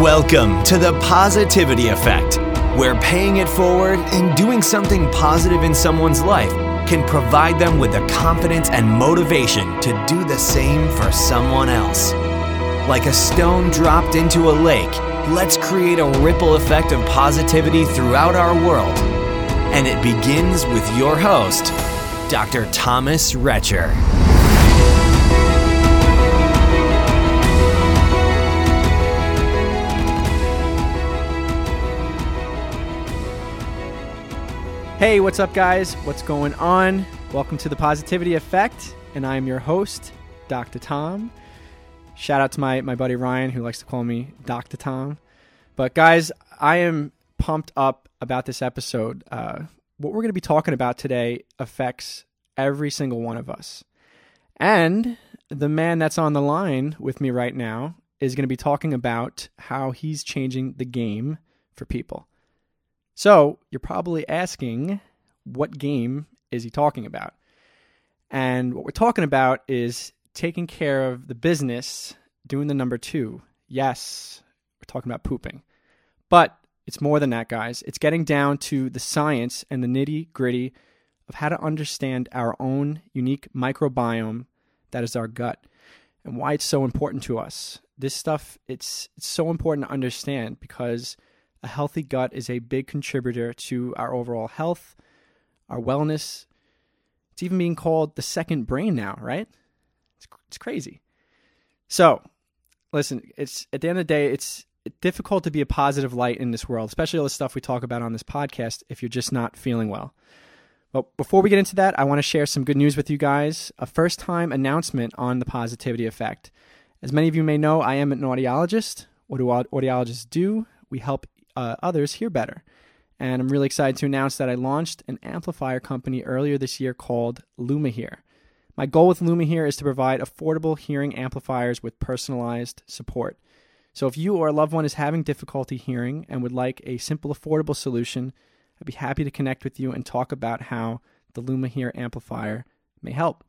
Welcome to the Positivity Effect, where paying it forward and doing something positive in someone's life can provide them with the confidence and motivation to do the same for someone else. Like a stone dropped into a lake, let's create a ripple effect of positivity throughout our world. And it begins with your host, Dr. Thomas Retcher. Hey, what's up, guys? What's going on? Welcome to the Positivity Effect, and I'm your host, Dr. Tom. Shout out to my, my buddy Ryan, who likes to call me Dr. Tom. But, guys, I am pumped up about this episode. Uh, what we're going to be talking about today affects every single one of us. And the man that's on the line with me right now is going to be talking about how he's changing the game for people. So you're probably asking, what game is he talking about? And what we're talking about is taking care of the business, doing the number two. Yes, we're talking about pooping. But it's more than that, guys. It's getting down to the science and the nitty gritty of how to understand our own unique microbiome that is our gut and why it's so important to us. This stuff, it's, it's so important to understand because a healthy gut is a big contributor to our overall health, our wellness. It's even being called the second brain now, right? It's, it's crazy. So, listen, it's at the end of the day, it's difficult to be a positive light in this world, especially all the stuff we talk about on this podcast if you're just not feeling well. But before we get into that, I want to share some good news with you guys. A first time announcement on the positivity effect. As many of you may know, I am an audiologist. What do audiologists do? We help uh, others hear better. And I'm really excited to announce that I launched an amplifier company earlier this year called LumaHear. My goal with LumaHear is to provide affordable hearing amplifiers with personalized support. So if you or a loved one is having difficulty hearing and would like a simple, affordable solution, I'd be happy to connect with you and talk about how the LumaHear amplifier may help.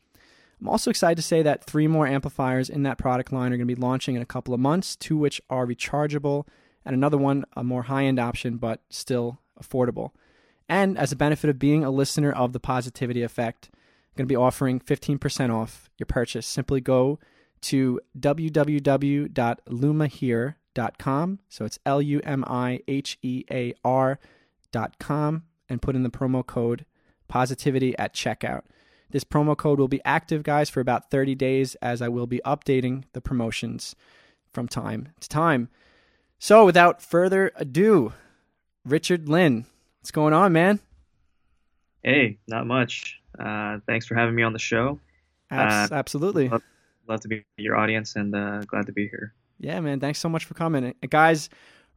I'm also excited to say that three more amplifiers in that product line are going to be launching in a couple of months, two which are rechargeable and another one, a more high end option, but still affordable. And as a benefit of being a listener of the Positivity Effect, I'm going to be offering 15% off your purchase. Simply go to www.lumahear.com. So it's L U M I H E A R.com and put in the promo code positivity at checkout. This promo code will be active, guys, for about 30 days as I will be updating the promotions from time to time. So, without further ado, Richard Lynn, what's going on, man? Hey, not much. Uh, thanks for having me on the show. Abs- uh, absolutely. Love, love, to be your audience and uh, glad to be here. Yeah, man. Thanks so much for coming. Guys,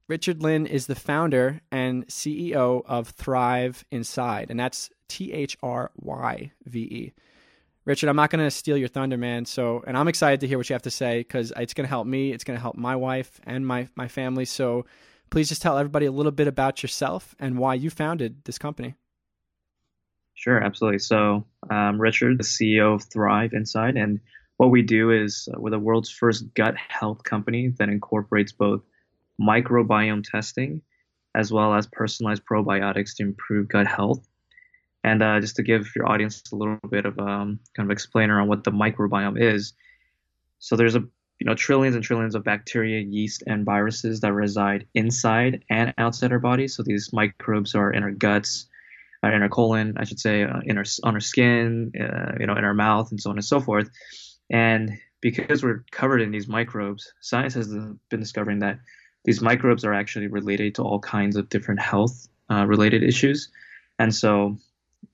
Richard Lynn is the founder and CEO of Thryve Inside, and that's T H R Y V E. Richard, I'm not going to steal your thunder, man. So, and I'm excited to hear what you have to say because it's going to help me. It's going to help my wife and my my family. So, please just tell everybody a little bit about yourself and why you founded this company. Sure, absolutely. So, um, Richard, the CEO of Thryve Inside, and what we do is uh, we're the world's first gut health company that incorporates both microbiome testing as well as personalized probiotics to improve gut health and uh, just to give your audience a little bit of um, kind of explainer on what the microbiome is. So there's a you know trillions and trillions of bacteria, yeast, and viruses that reside inside and outside our body. So these microbes are in our guts, uh, in our colon, I should say, uh, in our on our skin, uh, you know, in our mouth, and so on and so forth. And because we're covered in these microbes, science has been discovering that these microbes are actually related to all kinds of different health uh, related issues. And so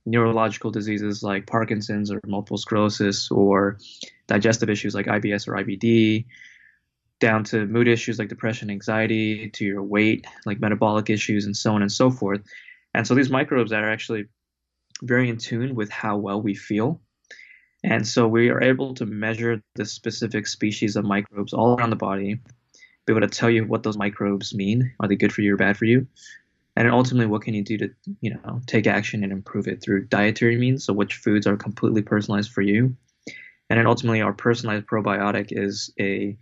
neurological diseases like Parkinson's or multiple sclerosis or digestive issues like IBS or IBD, down to mood issues like depression, anxiety, to your weight, like metabolic issues, and so on and so forth. And so these microbes are actually very in tune with how well we feel. And so we are able to measure the specific species of microbes all around the body, be able to tell you what those microbes mean. Are they good for you or bad for you? And ultimately what can you do to you know take action and improve it through dietary means? So which foods are completely personalized for you? And then ultimately our personalized probiotic is a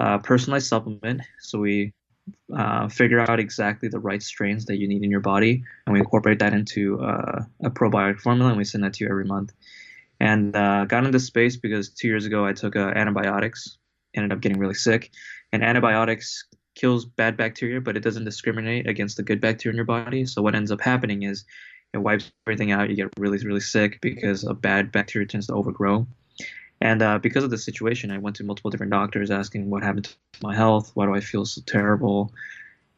uh, personalized supplement. So we uh, figure out exactly the right strains that you need in your body, and we incorporate that into uh, a probiotic formula, and we send that to you every month. And uh, got into space because two years ago I took uh, antibiotics, ended up getting really sick, and antibiotics kills bad bacteria, but it doesn't discriminate against the good bacteria in your body. So what ends up happening is it wipes everything out. You get really, really sick because a bad bacteria tends to overgrow. And uh, because of the situation, I went to multiple different doctors asking what happened to my health. Why do I feel so terrible?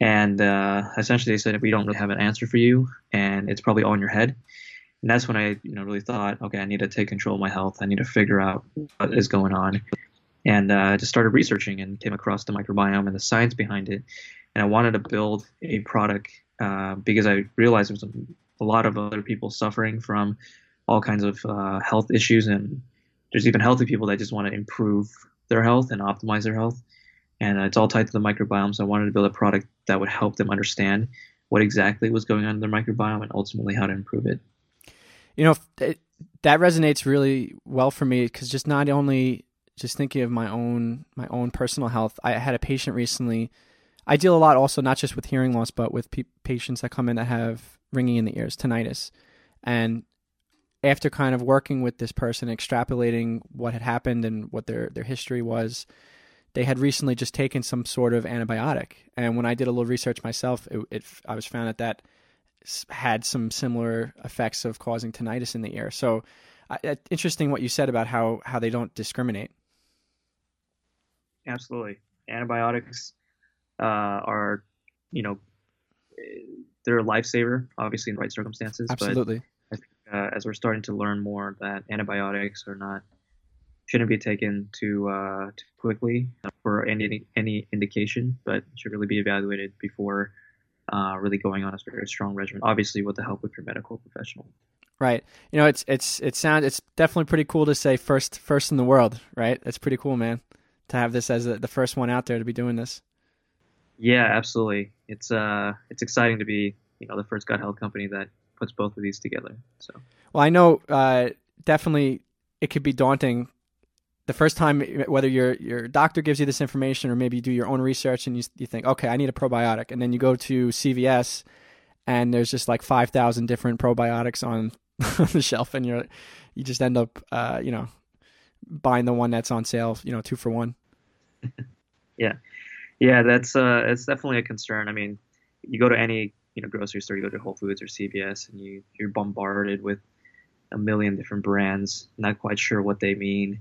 And uh, essentially, they said we don't really have an answer for you, and it's probably all in your head. And that's when I, you know, really thought, okay, I need to take control of my health. I need to figure out what is going on and uh, just started researching and came across the microbiome and the science behind it. And I wanted to build a product uh, because I realized there was a, lot of other people suffering from all kinds of uh, health issues, and there's even healthy people that just want to improve their health and optimize their health. And uh, it's all tied to the microbiome. So I wanted to build a product that would help them understand what exactly was going on in their microbiome and ultimately how to improve it. You know, that resonates really well for me because just not only just thinking of my own my own personal health. I had a patient recently. I deal a lot also not just with hearing loss, but with pe- patients that come in that have ringing in the ears, tinnitus, and after kind of working with this person, extrapolating what had happened and what their their history was, they had recently just taken some sort of antibiotic. And when I did a little research myself, it, it I was found that that had some similar effects of causing tinnitus in the ear. So, uh, interesting what you said about how how they don't discriminate. Absolutely. Antibiotics uh, are, you know, they're a lifesaver, obviously in the right circumstances. Absolutely. But I think uh, as we're starting to learn more that antibiotics are not shouldn't be taken too uh, too quickly for any any indication, but should really be evaluated before uh, really going on a very strong regimen. Obviously, with the help of your medical professional. Right. You know, it's it's it sounds it's definitely pretty cool to say first first in the world. Right. That's pretty cool, man to have this as the first one out there to be doing this. Yeah, absolutely. It's uh, it's exciting to be you know the first gut health company that puts both of these together. So. Well, I know uh, definitely it could be daunting the first time whether your your doctor gives you this information or maybe you do your own research and you you think okay I need a probiotic and then you go to CVS and there's just like 5000 different probiotics on, on the shelf and you're you just end up uh, you know buying the one that's on sale, you know, two for one. yeah, yeah, that's uh, it's definitely a concern. I mean, you go to any you know grocery store, you go to Whole Foods or CVS, and you you're bombarded with a million different brands. Not quite sure what they mean.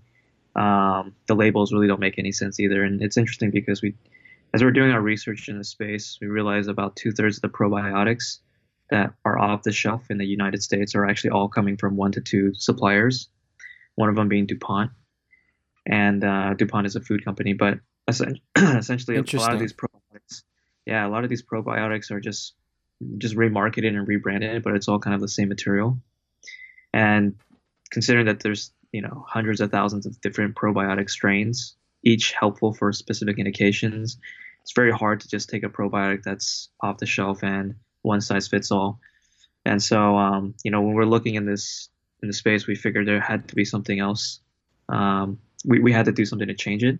Um, the labels really don't make any sense either, and it's interesting because we, as we're doing our research in the space, we realize about two thirds of the probiotics that are off the shelf in the United States are actually all coming from one to two suppliers one of them being DuPont. And uh, DuPont is a food company, but essentially a lot of these probiotics, yeah, a lot of these probiotics are just just remarketed and rebranded, but it's all kind of the same material. And considering that there's you know hundreds of thousands of different probiotic strains, each helpful for specific indications, it's very hard to just take a probiotic that's off the shelf and one size fits all. And so, um, you know, when we're looking in this in the space, we figured there had to be something else. Um, we, we had to do something to change it.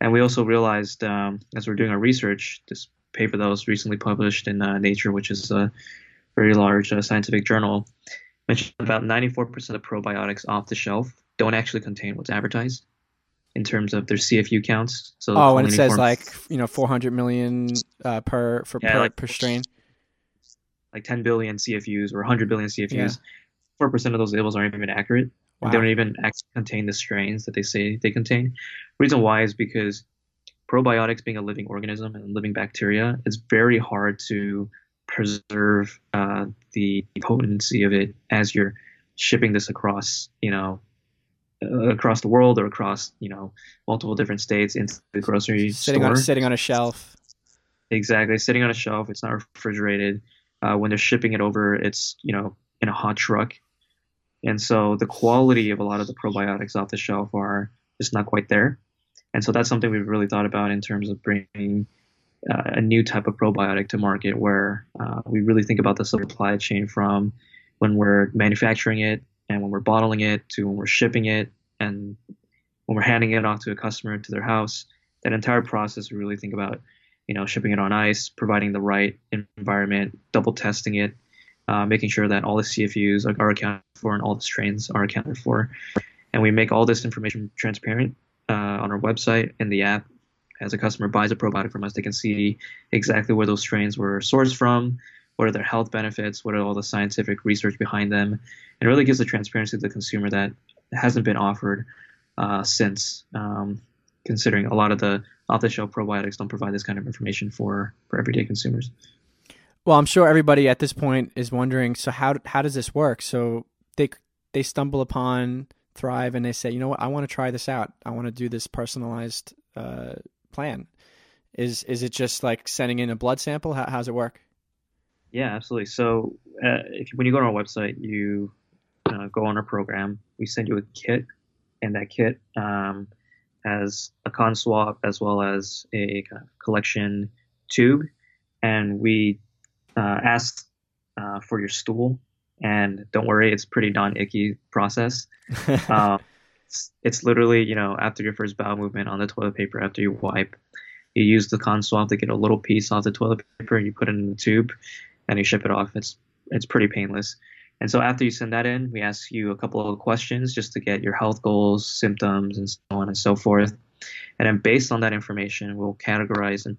And we also realized um, as we are doing our research, this paper that was recently published in uh, Nature, which is a very large uh, scientific journal, mentioned about 94% of probiotics off the shelf don't actually contain what's advertised in terms of their CFU counts. So oh, and it says like you know 400 million uh, per for yeah, per, like, per strain, like 10 billion CFUs or 100 billion CFUs. Yeah four percent of those labels aren't even accurate. Wow. They don't even actually contain the strains that they say they contain. Reason why is because probiotics, being a living organism and living bacteria, it's very hard to preserve uh, the potency of it as you're shipping this across, you know, uh, across the world or across, you know, multiple different states into the grocery sitting store. On, sitting on a shelf. Exactly, sitting on a shelf. It's not refrigerated. Uh, when they're shipping it over, it's you know in a hot truck and so the quality of a lot of the probiotics off the shelf are just not quite there. And so that's something we've really thought about in terms of bringing uh, a new type of probiotic to market where uh, we really think about the supply chain from when we're manufacturing it and when we're bottling it to when we're shipping it and when we're handing it off to a customer to their house. That entire process, we really think about you know, shipping it on ice, providing the right environment, double testing it, uh, making sure that all the CFUs are, accounted for and all the strains are accounted for. And we make all this information transparent uh, on our website and the app. As a customer buys a probiotic from us, they can see exactly where those strains were sourced from, what are their health benefits, what are all the scientific research behind them, and it really gives the transparency to the consumer that hasn't been offered uh, since. Um, considering a lot of the off-the-shelf probiotics don't provide this kind of information for for everyday consumers. Well, I'm sure everybody at this point is wondering. So how how does this work? So they they stumble upon Thryve and they say, you know what, I want to try this out. I want to do this personalized uh, plan. Is is it just like sending in a blood sample? How, how's it work? Yeah, absolutely. So uh, if when you go on our website, you uh, go on our program. We send you a kit, and that kit um, has a con swab as well as a kind of collection tube, and we uh, ask uh, for your stool. And don't worry, it's pretty non-icky process. uh, it's, it's literally, you know, after your first bowel movement on the toilet paper, after you wipe, you use the con swab to get a little piece off the toilet paper, and you put it in the tube, and you ship it off. It's it's pretty painless. And so after you send that in, we ask you a couple of questions just to get your health goals, symptoms, and so on and so forth. And then based on that information, we'll categorize and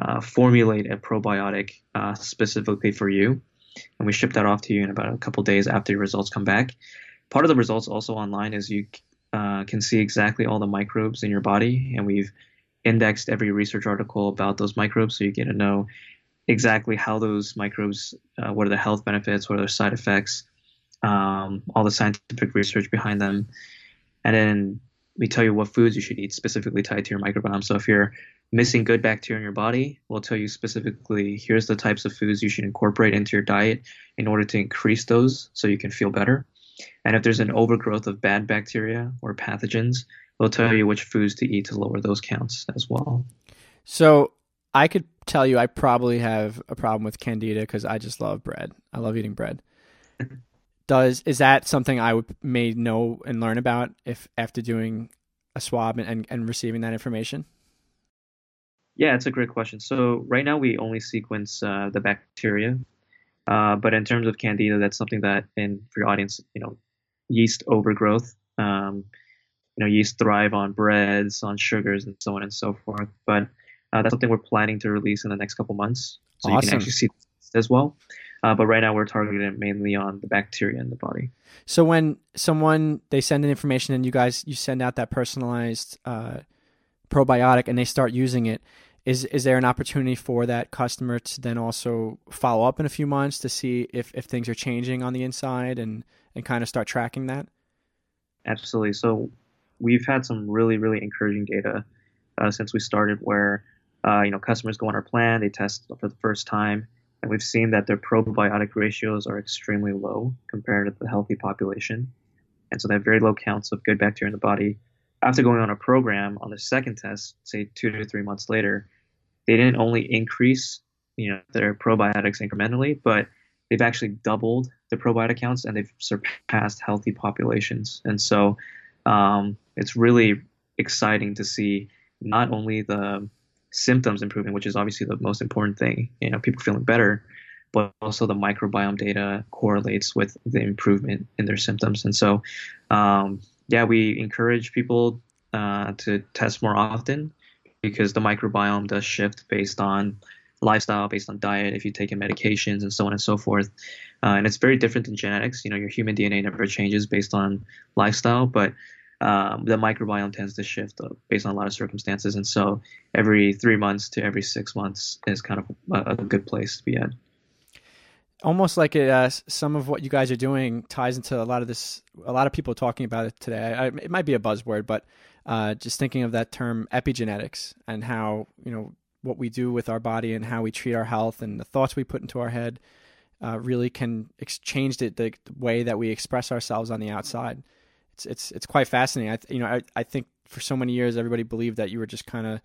uh, formulate a probiotic uh, specifically for you. And we ship that off to you in about a couple days after your results come back. Part of the results also online is you uh, can see exactly all the microbes in your body, and we've indexed every research article about those microbes so you get to know exactly how those microbes, uh, what are the health benefits, what are their side effects, um, all the scientific research behind them, and then we tell you what foods you should eat specifically tied to your microbiome. So if you're missing good bacteria in your body, we'll tell you specifically here's the types of foods you should incorporate into your diet in order to increase those so you can feel better. And if there's an overgrowth of bad bacteria or pathogens, we'll tell you which foods to eat to lower those counts as well. So I could tell you I probably have a problem with candida because I just love bread. I love eating bread. Does is that something I would may know and learn about if after doing a swab and, and, and receiving that information? Yeah, it's a great question. So right now we only sequence uh, the bacteria, uh, but in terms of candida, that's something that, in for your audience, you know, yeast overgrowth. Um, you know, yeast thrive on breads, on sugars, and so on and so forth. But uh, that's something we're planning to release in the next couple months, so awesome. you can actually see as well. Uh, but right now we're targeting mainly on the bacteria in the body. So when someone they send in information and you guys you send out that personalized uh, probiotic and they start using it, is is there an opportunity for that customer to then also follow up in a few months to see if, if things are changing on the inside and and kind of start tracking that? Absolutely. So we've had some really really encouraging data uh, since we started where uh, you know, customers go on our plan, they test for the first time, and we've seen that their probiotic ratios are extremely low compared to the healthy population. And so they have very low counts of good bacteria in the body. After going on a program on the second test, say two to three months later, they didn't only increase, you know, their probiotics incrementally, but they've actually doubled the probiotic counts and they've surpassed healthy populations. And so um, it's really exciting to see not only the symptoms improving, which is obviously the most important thing, you know, people feeling better, but also the microbiome data correlates with the improvement in their symptoms. And so, um, yeah, we encourage people uh, to test more often because the microbiome does shift based on lifestyle, based on diet, if you take medications and so on and so forth. Uh, and it's very different than genetics. You know, your human DNA never changes based on lifestyle, but um, the microbiome tends to shift uh, based on a lot of circumstances. And so every three months to every six months is kind of a, a good place to be at. Almost like it, uh, some of what you guys are doing ties into a lot of this. A lot of people talking about it today. I, it might be a buzzword, but uh, just thinking of that term epigenetics and how you know what we do with our body and how we treat our health and the thoughts we put into our head uh, really can ex- change the, the way that we express ourselves on the outside. It's it's it's quite fascinating. I you know I I think for so many years everybody believed that you were just kind of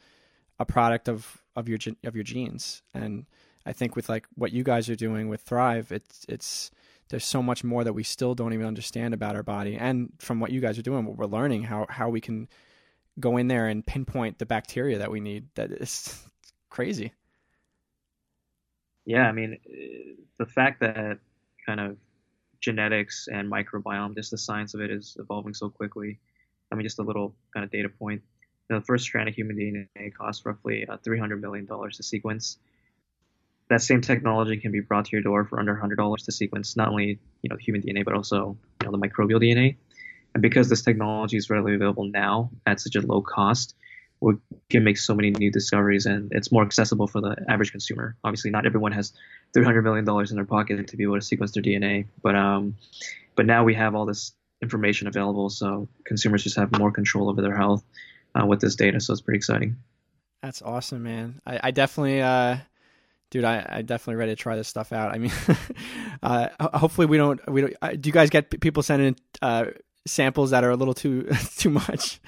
a product of of your of your genes, and I think with like what you guys are doing with Thryve, it's it's there's so much more that we still don't even understand about our body, and from what you guys are doing, what we're learning how how we can go in there and pinpoint the bacteria that we need. That is crazy. Yeah, I mean, uh, the fact that kind of genetics and microbiome, just the science of it, is evolving so quickly. I mean, just a little kind of data point. You know, the first strand of human DNA costs roughly uh, $300 million to sequence. That same technology can be brought to your door for under $100 to sequence not only you know human DNA but also you know the microbial DNA. And because this technology is readily available now at such a low cost, we can make so many new discoveries and it's more accessible for the average consumer. Obviously, not everyone has $300 million in their pocket to be able to sequence their DNA, but um, but now we have all this information available, so consumers just have more control over their health uh, with this data. So it's pretty exciting. That's awesome, man. I, I definitely, uh, dude, I, I definitely ready to try this stuff out. I mean, uh, hopefully we don't, we don't, uh, do you guys get people sending, uh, samples that are a little too too much.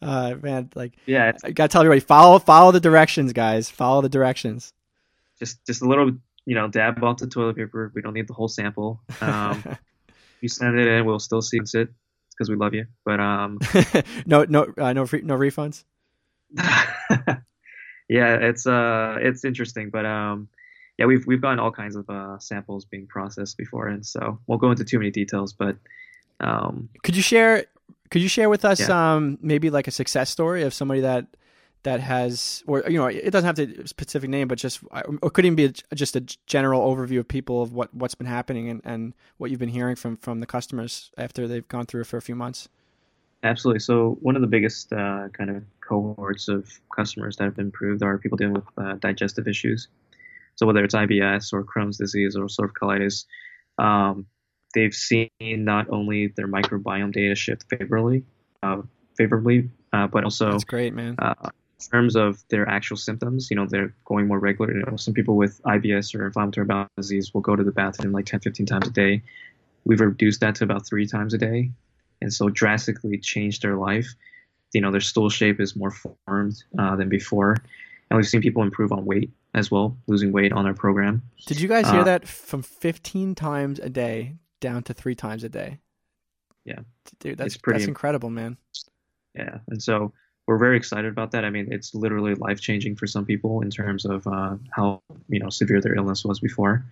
Uh, man, like yeah, I gotta tell everybody follow follow the directions, guys. Follow the directions. Just just a little, you know, dab off the toilet paper. We don't need the whole sample. Um, you send it in, we'll still sequence it because we love you. But um, no no uh, no free, no refunds. yeah, it's uh it's interesting, but um. Yeah, we've we've gotten all kinds of uh, samples being processed before, and so won't go into too many details. But um, could you share? Could you share with us yeah. um, maybe like a success story of somebody that that has, or you know, it doesn't have to a specific name, but just or could even be a, just a general overview of people of what what's been happening and, and what you've been hearing from from the customers after they've gone through it for a few months. Absolutely. So one of the biggest uh, kind of cohorts of customers that have been improved are people dealing with uh, digestive issues. So whether it's IBS or Crohn's disease or ulcerative colitis, um, they've seen not only their microbiome data shift favorably, uh, favorably, uh, but also that's great, man. Uh, in terms of their actual symptoms, you know, they're going more regular. You know, some people with IBS or inflammatory bowel disease will go to the bathroom like 10, 15 times a day. We've reduced that to about three times a day, and so drastically changed their life. You know, their stool shape is more formed uh, than before, and we've seen people improve on weight as well, losing weight on our program. Did you guys hear uh, that from 15 times a day down to three times a day. Yeah, dude, that's pretty that's incredible, man. Yeah, and so we're very excited about that. I mean, it's literally life changing for some people in terms of uh, how you know severe their illness was before.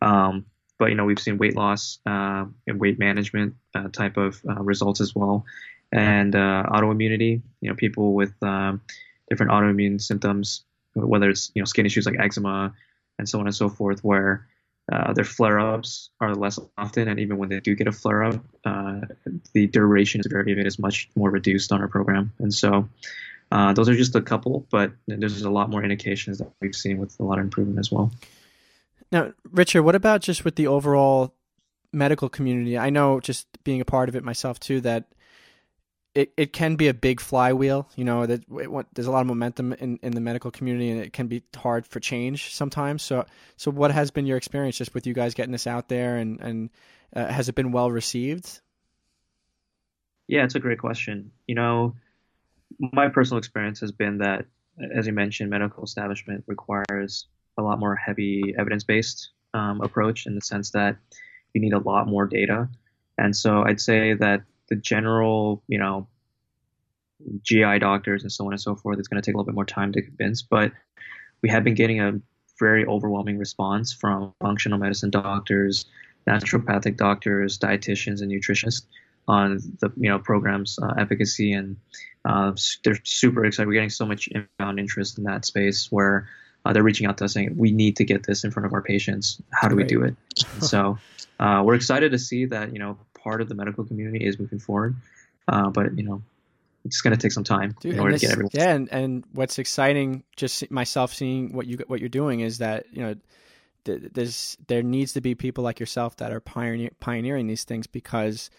Um, but you know, we've seen weight loss uh, and weight management uh, type of uh, results as well, and uh, autoimmunity. You know, people with um, different autoimmune symptoms, whether it's you know skin issues like eczema and so on and so forth, where uh, their flare-ups are less often, and even when they do get a flare-up, uh, the duration of it is much more reduced on our program. And so, uh, those are just a couple, but there's a lot more indications that we've seen with a lot of improvement as well. Now, Richard, what about just with the overall medical community? I know just being a part of it myself too that it, it can be a big flywheel. You know that there's a lot of momentum in, in the medical community, and it can be hard for change sometimes. So so what has been your experience just with you guys getting this out there, and and uh, has it been well received? Yeah, it's a great question. You know, my personal experience has been that, as you mentioned, medical establishment requires a lot more heavy evidence based um, approach in the sense that you need a lot more data. And so I'd say that the general, you know, GI doctors and so on and so forth, it's going to take a little bit more time to convince. But we have been getting a very overwhelming response from functional medicine doctors, naturopathic doctors, dietitians, and nutritionists on the you know program's uh, efficacy, and uh, they're super excited. We're getting so much inbound interest in that space where uh, they're reaching out to us saying we need to get this in front of our patients. How do we do it? so uh, we're excited to see that you know part of the medical community is moving forward. Uh, but you know, it's going to take some time Dude, in order this, to get everyone. Yeah, and, and what's exciting, just myself seeing what you what you're doing is that you know there's there needs to be people like yourself that are pioneer, pioneering these things because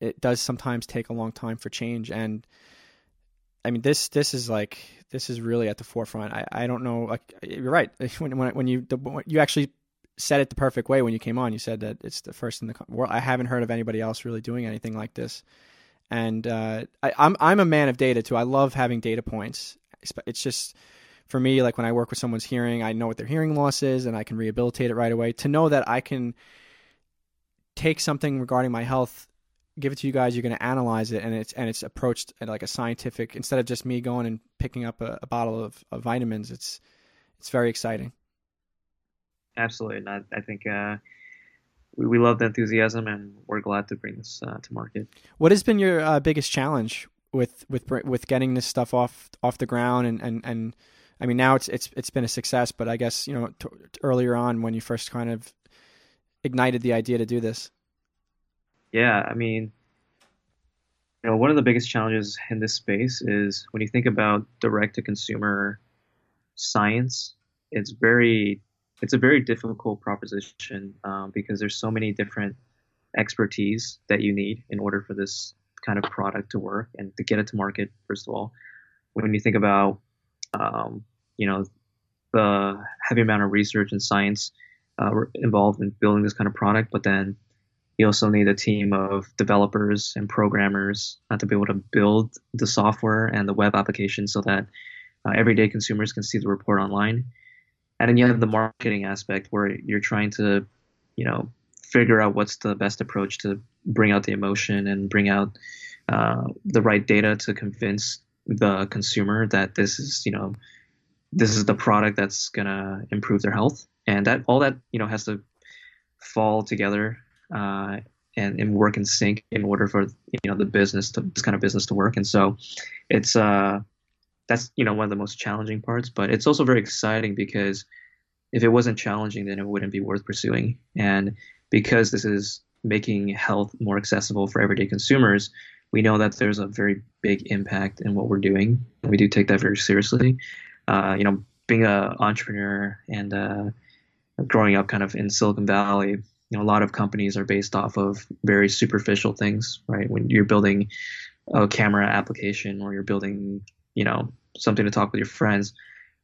it does sometimes take a long time for change and I mean this this is like this is really at the forefront. I, I don't know like you're right when when when you the, when you actually said it the perfect way when you came on. You said that it's the first in the world. I haven't heard of anybody else really doing anything like this. And uh, I, I'm I'm a man of data too. I love having data points. It's just for me, like when I work with someone's hearing, I know what their hearing loss is, and I can rehabilitate it right away. To know that I can take something regarding my health, give it to you guys, you're going to analyze it, and it's and it's approached like a scientific instead of just me going and picking up a, a bottle of, of vitamins. It's it's very exciting. Absolutely, and I, I think uh, we, we love the enthusiasm, and we're glad to bring this uh, to market. What has been your uh, biggest challenge with with with getting this stuff off off the ground and and and I mean now it's it's it's been a success, but I guess you know t- earlier on when you first kind of ignited the idea to do this. Yeah, I mean, you know, one of the biggest challenges in this space is when you think about direct to consumer science, it's very it's a very difficult proposition um, because there's so many different expertise that you need in order for this kind of product to work and to get it to market. First of all, when you think about um, you know the heavy amount of research and science uh, involved in building this kind of product, but then you also need a team of developers and programmers uh, to be able to build the software and the web application so that uh, everyday consumers can see the report online. And then you have the marketing aspect where you're trying to, you know, figure out what's the best approach to bring out the emotion and bring out uh, the right data to convince the consumer that this is, you know, this is the product that's gonna improve their health, and that all that you know has to fall together uh, and, and work in sync in order for you know the business to this kind of business to work. And so, it's uh, that's you know one of the most challenging parts, but it's also very exciting because if it wasn't challenging, then it wouldn't be worth pursuing. And because this is making health more accessible for everyday consumers, we know that there's a very big impact in what we're doing. We do take that very seriously. Uh, you know, being an entrepreneur and uh, growing up kind of in Silicon Valley, you know, a lot of companies are based off of very superficial things, right? When you're building a camera application or you're building, you know, something to talk with your friends,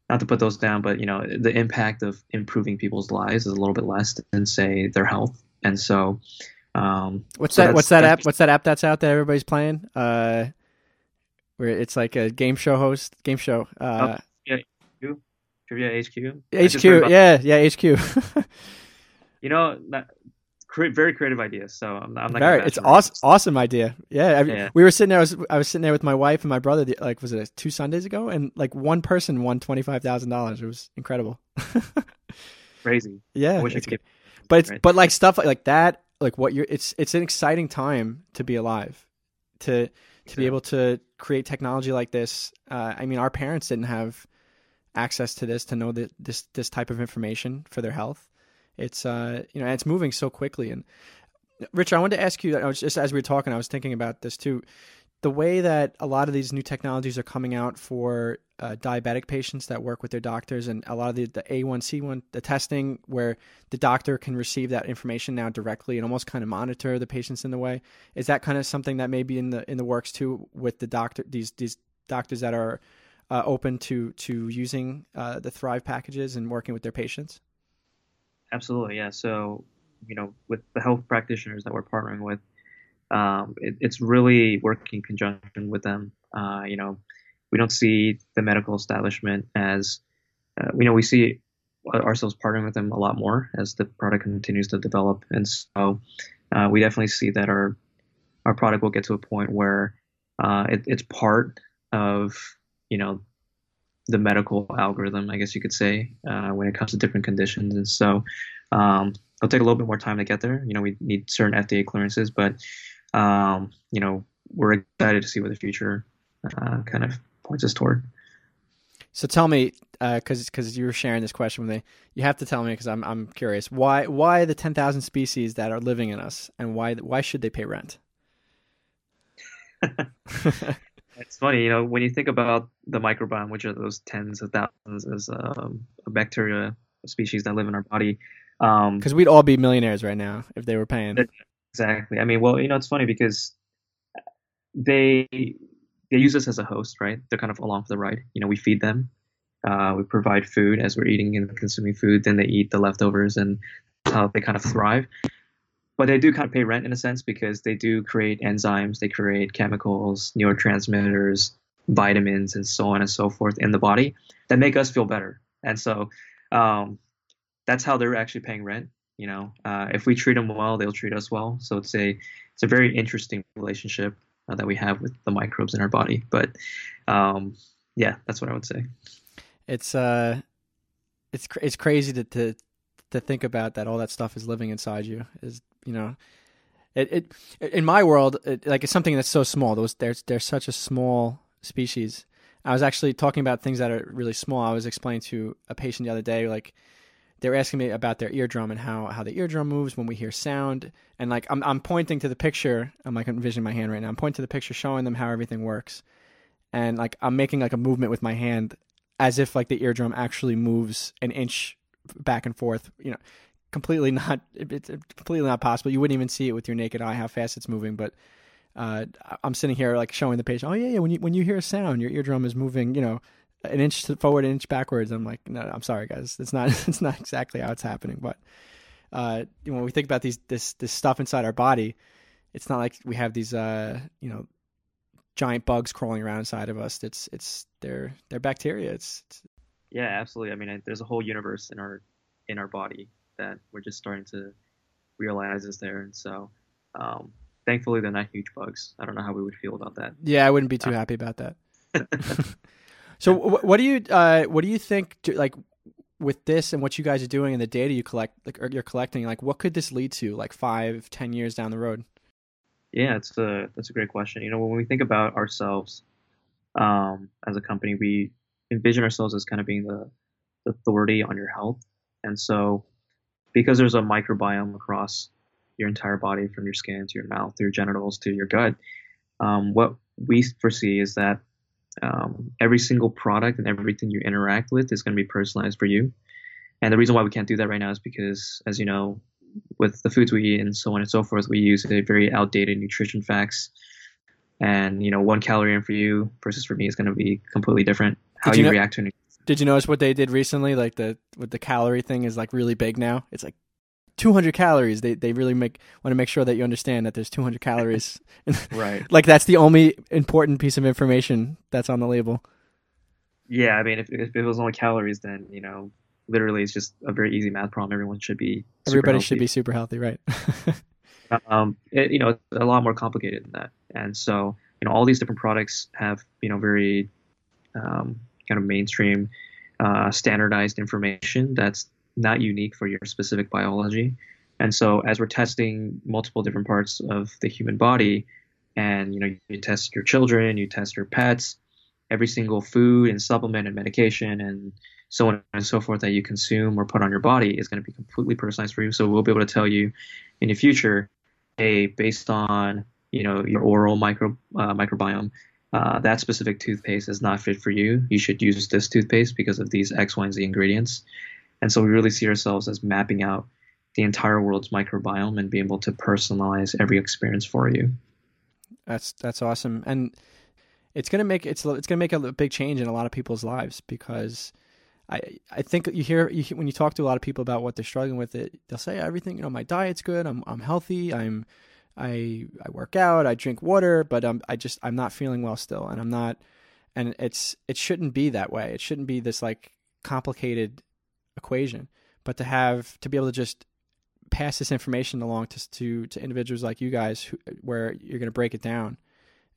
not to put those down, but you know, the impact of improving people's lives is a little bit less than say their health. And so, um, what's so that? What's that app? What's that app that's out that everybody's playing? Uh, where it's like a game show host, game show. Uh, oh, yeah, Trivia HQ. HQ, yeah, yeah, HQ. you know, that, very creative ideas. So I'm, I'm not. Very, it's awesome, awesome idea. Yeah, I, yeah, we were sitting there. I was, I was sitting there with my wife and my brother. Like, was it two Sundays ago? And like one person won twenty five thousand dollars. It was incredible. Crazy. Yeah, it's, could. But it's right. but like stuff like, like that. Like what you're. It's it's an exciting time to be alive. To to be able to create technology like this. Uh, I mean, our parents didn't have access to this to know that this this type of information for their health. It's uh you know it's moving so quickly. And Richard, I wanted to ask you. I was just as we were talking, I was thinking about this too. The way that a lot of these new technologies are coming out for uh, diabetic patients that work with their doctors, and a lot of the, the A1C1, the testing where the doctor can receive that information now directly and almost kind of monitor the patients in the way. Is that kind of something that may be in the in the works too with the doctor these these doctors that are uh, open to to using uh, the Thryve packages and working with their patients? Absolutely, yeah. So, you know, with the health practitioners that we're partnering with, um, it, it's really working in conjunction with them. Uh, you know, we don't see the medical establishment as, uh, we know we see ourselves partnering with them a lot more as the product continues to develop, and so uh, we definitely see that our our product will get to a point where uh, it, it's part of you know the medical algorithm, I guess you could say, uh, when it comes to different conditions. And so um, it'll take a little bit more time to get there. You know, we need certain FDA clearances, but um, you know, we're excited to see what the future uh, kind of points us toward. So tell me, because uh, because you were sharing this question with me, you have to tell me because I'm I'm curious why why the ten thousand species that are living in us and why why should they pay rent? It's funny, you know, when you think about the microbiome, which are those tens of thousands of um, bacteria species that live in our body. Because um, we'd all be millionaires right now if they were paying. Exactly. I mean, well, you know, it's funny because they they use us as a host, right? They're kind of along for the ride. You know, we feed them, uh, we provide food as we're eating and consuming food. Then they eat the leftovers, and that's how they kind of thrive but they do kind of pay rent in a sense because they do create enzymes, they create chemicals, neurotransmitters, vitamins, and so on and so forth in the body that make us feel better. And so um, that's how they're actually paying rent. You know, uh, if we treat them well, they'll treat us well. So it's a it's a very interesting relationship uh, that we have with the microbes in our body. But um, yeah, that's what I would say. It's uh, it's it's crazy to, to to think about that all that stuff is living inside you is you know it, it in my world it, like it's something that's so small. Those there's there's such a small species. I was actually talking about things that are really small. I was explaining to a patient the other day like they were asking me about their eardrum and how how the eardrum moves when we hear sound. And like i'm i'm pointing to the picture. I'm like envisioning my hand right now. I'm pointing to the picture showing them how everything works. And like i'm making like a movement with my hand as if like the eardrum actually moves an inch back and forth you know completely not it's completely not possible you wouldn't even see it with your naked eye how fast it's moving but uh, I'm sitting here like showing the patient, oh yeah, yeah. When you when you hear a sound, your eardrum is moving, you know, an inch forward, an inch backwards. I'm like, no, I'm sorry, guys. It's not it's not exactly how it's happening. But uh, when we think about these this this stuff inside our body, it's not like we have these uh, you know giant bugs crawling around inside of us. It's it's they're they're bacteria. It's, it's yeah, absolutely. I mean, there's a whole universe in our in our body that we're just starting to realize is there, and so um, thankfully they're not huge bugs. I don't know how we would feel about that. Yeah, I wouldn't be too uh, happy about that. so what do you uh, what do you think like with this and what you guys are doing and the data you collect like or you're collecting like what could this lead to like five ten years down the road yeah it's a that's a great question you know when we think about ourselves um, as a company we envision ourselves as kind of being the, the authority on your health. And so because there's a microbiome across your entire body from your skin to your mouth to your genitals to your gut um, what we foresee is that um, every single product and everything you interact with is going to be personalized for you. And the reason why we can't do that right now is because as you know with the foods we eat and so on and so forth we use a very outdated nutrition facts. And you know one calorie in for you versus for me is going to be completely different how you, you know, react to it did you notice what they did recently like the with the calorie thing is like really big now it's like 200 calories. They they really make want to make sure that you understand that there's 200 calories. right. like that's the only important piece of information that's on the label. Yeah, I mean, if, if it was only calories, then you know, literally, it's just a very easy math problem. Everyone should be. Everybody healthy. should be super healthy, right? um, it, you know, it's a lot more complicated than that, and so you know, all these different products have you know very um, kind of mainstream, uh, standardized information that's not unique for your specific biology. And so as we're testing multiple different parts of the human body, and you know, you test your children, you test your pets, every single food and supplement and medication and so on and so forth that you consume or put on your body is going to be completely personalized for you. So we'll be able to tell you in the future, hey, based on you know your oral micro uh, microbiome, uh, that specific toothpaste is not fit for you. You should use this toothpaste because of these X, Y, and Z ingredients. And so we really see ourselves as mapping out the entire world's microbiome and being able to personalize every experience for you. That's that's awesome, and it's gonna make it's it's gonna make a big change in a lot of people's lives because I I think you hear, you when you talk to a lot of people about what they're struggling with it, they'll say everything you know my diet's good, I'm I'm healthy, I'm I I work out, I drink water, but um I just I'm not feeling well still, and I'm not, and it's it shouldn't be that way. It shouldn't be this like complicated equation, but to have to be able to just pass this information along to to, to individuals like you guys, who, where you're going to break it down,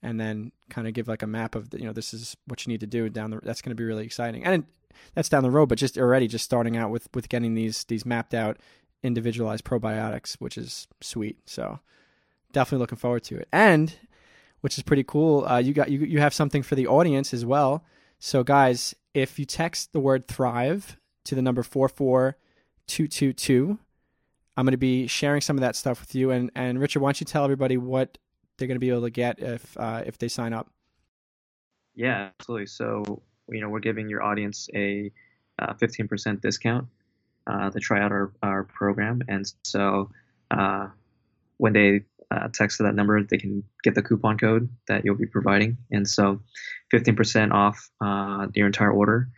and then kind of give like a map of the, you know this is what you need to do down the. That's going to be really exciting, and that's down the road. But just already just starting out with with getting these these mapped out, individualized probiotics, which is sweet. So definitely looking forward to it, and which is pretty cool. Uh, you got you you have something for the audience as well. So guys, if you text the word thrive to the number 44222. I'm going to be sharing some of that stuff with you. And, and Richard, why don't you tell everybody what they're going to be able to get if, uh, if they sign up? Yeah, absolutely. So, you know, we're giving your audience a uh, 15% discount uh, to try out our, our program. And so uh, when they uh, text to that number, they can get the coupon code that you'll be providing. And so 15% off uh, your entire order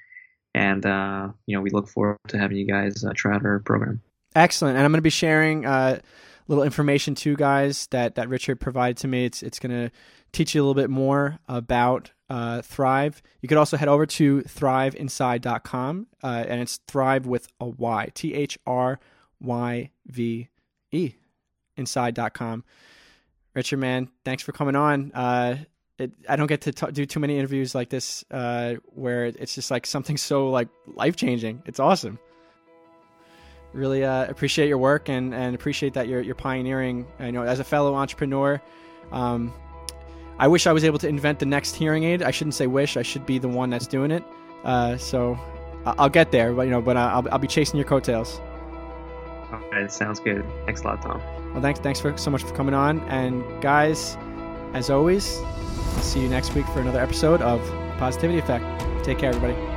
and uh, you know we look forward to having you guys uh, try out our program. Excellent, and I'm going to be sharing uh, little information too, guys that that Richard provided to me. It's it's going to teach you a little bit more about uh, Thrive. You could also head over to thryveinside.com, and it's Thrive with a Y, T H R Y V E, inside.com. Richard, man, thanks for coming on. Uh, it, I don't get to t- do too many interviews like this uh, where it's just like something so like life changing. It's awesome. really uh, appreciate your work and, and appreciate that you're, you're pioneering. I know as a fellow entrepreneur, um, I wish I was able to invent the next hearing aid. I shouldn't say wish. I should be the one that's doing it. Uh, so I'll get there, but you know, but I'll, I'll be chasing your coattails. All right, sounds good. Thanks a lot, Tom. Well, thanks, thanks for so much for coming on. And guys, as always, I'll see you next week for another episode of Positivity Effect. Take care, everybody.